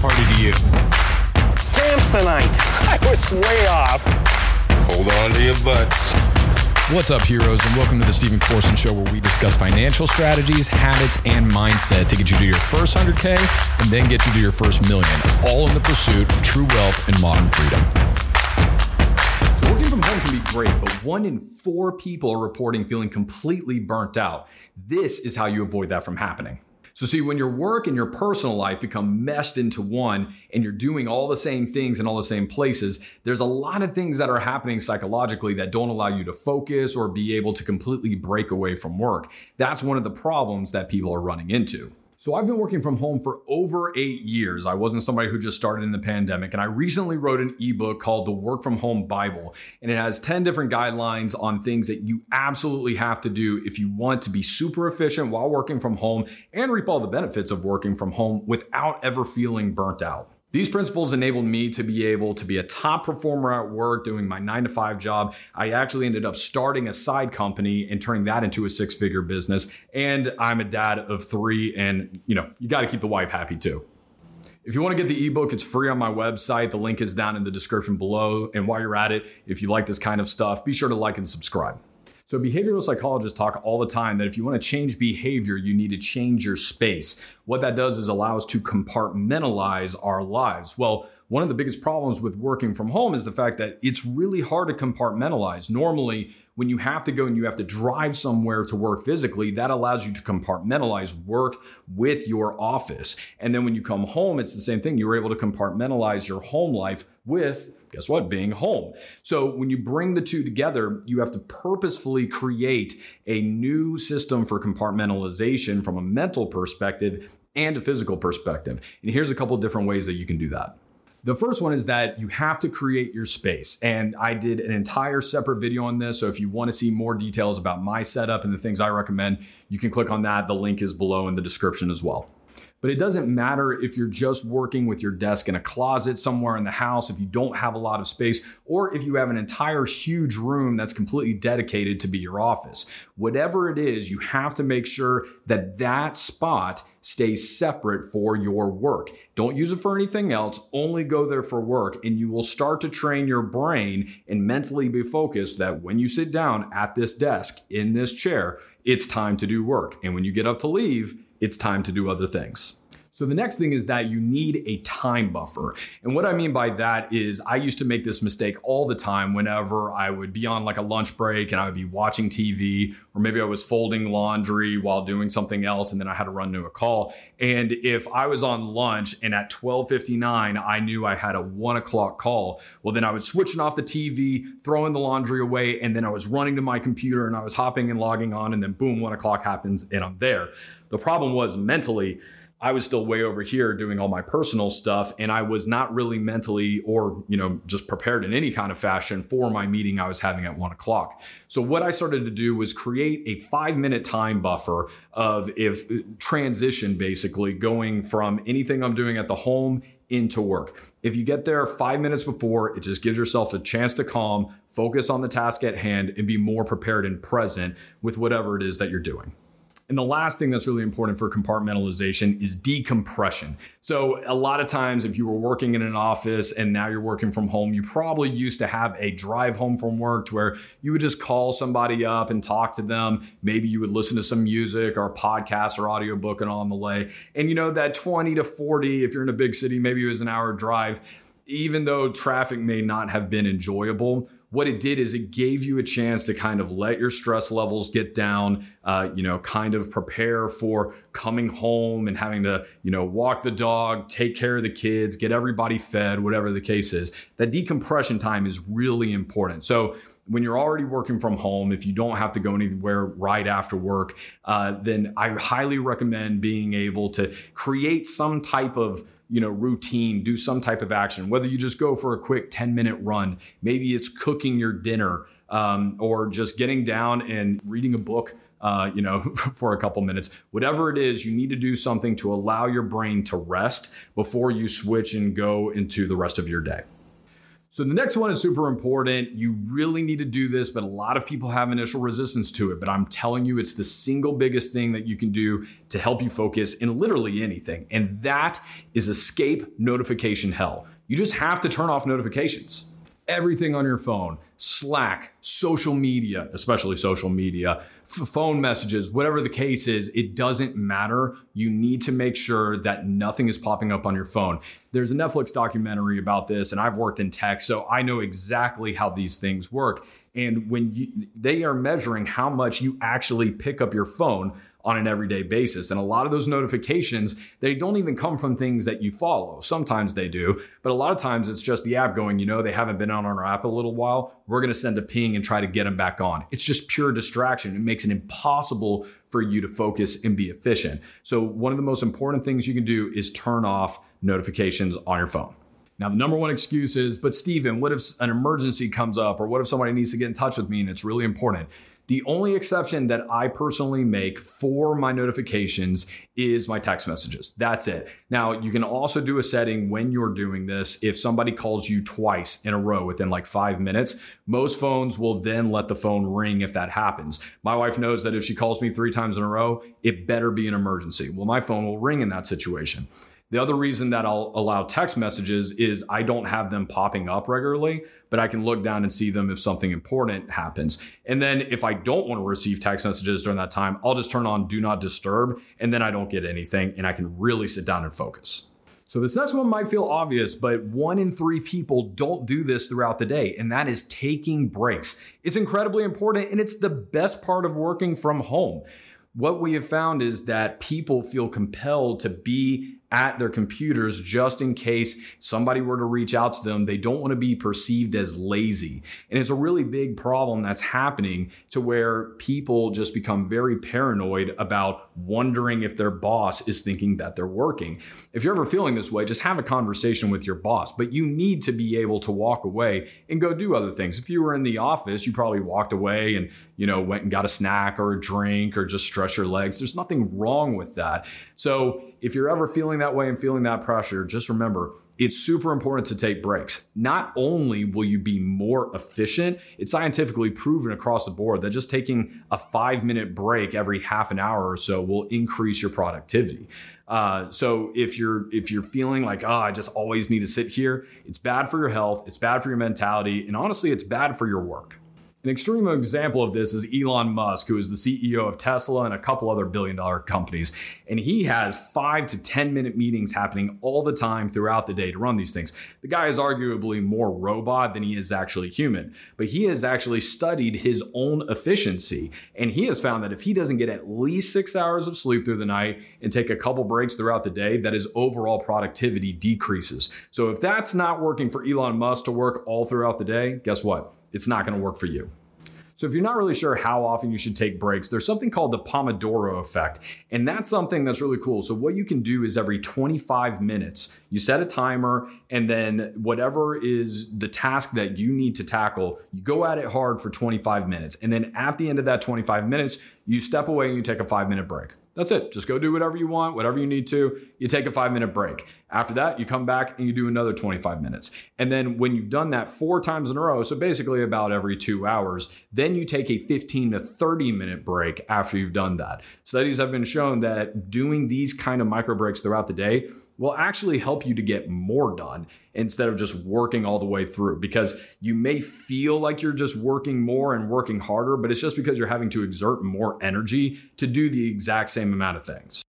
party to you? Samsonite. I was way off. Hold on to your butts. What's up, heroes, and welcome to the Stephen Courson Show, where we discuss financial strategies, habits, and mindset to get you to your first 100K and then get you to your first million, all in the pursuit of true wealth and modern freedom. So working from home can be great, but one in four people are reporting feeling completely burnt out. This is how you avoid that from happening. So, see, when your work and your personal life become meshed into one and you're doing all the same things in all the same places, there's a lot of things that are happening psychologically that don't allow you to focus or be able to completely break away from work. That's one of the problems that people are running into. So I've been working from home for over eight years. I wasn't somebody who just started in the pandemic. And I recently wrote an ebook called The Work From Home Bible. And it has 10 different guidelines on things that you absolutely have to do if you want to be super efficient while working from home and reap all the benefits of working from home without ever feeling burnt out. These principles enabled me to be able to be a top performer at work doing my nine to five job. I actually ended up starting a side company and turning that into a six figure business. And I'm a dad of three, and you know, you got to keep the wife happy too. If you want to get the ebook, it's free on my website. The link is down in the description below. And while you're at it, if you like this kind of stuff, be sure to like and subscribe. So, behavioral psychologists talk all the time that if you want to change behavior, you need to change your space. What that does is allow us to compartmentalize our lives. Well, one of the biggest problems with working from home is the fact that it's really hard to compartmentalize. Normally, when you have to go and you have to drive somewhere to work physically, that allows you to compartmentalize work with your office. And then when you come home, it's the same thing. You're able to compartmentalize your home life with guess what? Being home. So when you bring the two together, you have to purposefully create a new system for compartmentalization from a mental perspective and a physical perspective. And here's a couple different ways that you can do that. The first one is that you have to create your space. And I did an entire separate video on this. So if you want to see more details about my setup and the things I recommend, you can click on that. The link is below in the description as well. But it doesn't matter if you're just working with your desk in a closet somewhere in the house, if you don't have a lot of space, or if you have an entire huge room that's completely dedicated to be your office. Whatever it is, you have to make sure that that spot stays separate for your work. Don't use it for anything else, only go there for work, and you will start to train your brain and mentally be focused that when you sit down at this desk in this chair, it's time to do work. And when you get up to leave, it's time to do other things. So the next thing is that you need a time buffer. And what I mean by that is I used to make this mistake all the time whenever I would be on like a lunch break and I would be watching TV or maybe I was folding laundry while doing something else and then I had to run to a call. And if I was on lunch and at 1259 I knew I had a one o'clock call, well then I was switching off the TV, throwing the laundry away, and then I was running to my computer and I was hopping and logging on and then boom, one o'clock happens and I'm there. The problem was mentally, I was still way over here doing all my personal stuff and I was not really mentally or, you know, just prepared in any kind of fashion for my meeting I was having at one o'clock. So what I started to do was create a five minute time buffer of if uh, transition basically going from anything I'm doing at the home into work. If you get there five minutes before, it just gives yourself a chance to calm, focus on the task at hand, and be more prepared and present with whatever it is that you're doing. And the last thing that's really important for compartmentalization is decompression. So, a lot of times, if you were working in an office and now you're working from home, you probably used to have a drive home from work to where you would just call somebody up and talk to them. Maybe you would listen to some music or podcast or audiobook and on the way. And you know, that 20 to 40, if you're in a big city, maybe it was an hour drive, even though traffic may not have been enjoyable what it did is it gave you a chance to kind of let your stress levels get down, uh, you know, kind of prepare for coming home and having to, you know, walk the dog, take care of the kids, get everybody fed, whatever the case is. That decompression time is really important. So, when you're already working from home, if you don't have to go anywhere right after work, uh, then I highly recommend being able to create some type of you know routine do some type of action. Whether you just go for a quick 10 minute run maybe it's cooking your dinner um, or just getting down and reading a book uh, you know for a couple minutes. Whatever it is you need to do something to allow your brain to rest before you switch and go into the rest of your day So the next one is super important. You really need to do this, but a lot of people have initial resistance to it. But I'm telling you, it's the single biggest thing that you can do to help you focus in literally anything. And that is escape notification hell. You just have to turn off notifications everything on your phone Slack, social media, especially social media, f- phone messages, whatever the case is, it doesn't matter. You need to make sure that nothing is popping up on your phone. There's a Netflix documentary about this, and I've worked in tech, so I know exactly how these things work. And when you, they are measuring how much you actually pick up your phone on an everyday basis. And a lot of those notifications, they don't even come from things that you follow. Sometimes they do, but a lot of times it's just the app going, you know, they haven't been on our app a little while. We're going to send a ping and try to get them back on. It's just pure distraction. It makes it impossible for you to focus and be efficient. So, one of the most important things you can do is turn off notifications on your phone. Now, the number one excuse is, but Stephen, what if an emergency comes up or what if somebody needs to get in touch with me and it's really important? The only exception that I personally make for my notifications is my text messages. That's it. Now, you can also do a setting when you're doing this. If somebody calls you twice in a row within like five minutes, most phones will then let the phone ring if that happens. My wife knows that if she calls me three times in a row, it better be an emergency. Well, my phone will ring in that situation. The other reason that I'll allow text messages is I don't have them popping up regularly, but I can look down and see them if something important happens. And then if I don't want to receive text messages during that time, I'll just turn on do not disturb and then I don't get anything and I can really sit down and focus. So this next one might feel obvious, but one in three people don't do this throughout the day, and that is taking breaks. It's incredibly important and it's the best part of working from home. What we have found is that people feel compelled to be at their computers just in case somebody were to reach out to them. They don't want to be perceived as lazy. And it's a really big problem that's happening to where people just become very paranoid about wondering if their boss is thinking that they're working. If you're ever feeling this way, just have a conversation with your boss, but you need to be able to walk away and go do other things. If you were in the office, you probably walked away and, you know, went and got a snack or a drink or just stretch your legs. There's nothing wrong with that. So if you're ever feeling that way and feeling that pressure, just remember it's super important to take breaks. Not only will you be more efficient, it's scientifically proven across the board that just taking a five minute break every half an hour or so will increase your productivity. Uh, so if you're if you're feeling like oh I just always need to sit here, it's bad for your health, it's bad for your mentality, and honestly, it's bad for your work. An extreme example of this is Elon Musk, who is the CEO of Tesla and a couple other billion dollar companies. And he has five to 10 minute meetings happening all the time throughout the day to run these things. The guy is arguably more robot than he is actually human, but he has actually studied his own efficiency. And he has found that if he doesn't get at least six hours of sleep through the night and take a couple breaks throughout the day, that his overall productivity decreases. So if that's not working for Elon Musk to work all throughout the day, guess what? It's not going to work for you. So, if you're not really sure how often you should take breaks, there's something called the Pomodoro effect. And that's something that's really cool. So, what you can do is every 25 minutes, you set a timer, and then whatever is the task that you need to tackle, you go at it hard for 25 minutes. And then at the end of that 25 minutes, you step away and you take a five minute break. That's it. Just go do whatever you want, whatever you need to. You take a five minute break. After that, you come back and you do another 25 minutes. And then when you've done that four times in a row, so basically about every two hours, then you take a 15 to 30 minute break after you've done that. Studies have been shown that doing these kind of micro breaks throughout the day will actually help you to get more done instead of just working all the way through because you may feel like you're just working more and working harder, but it's just because you're having to exert more energy to do the exact same amount of things.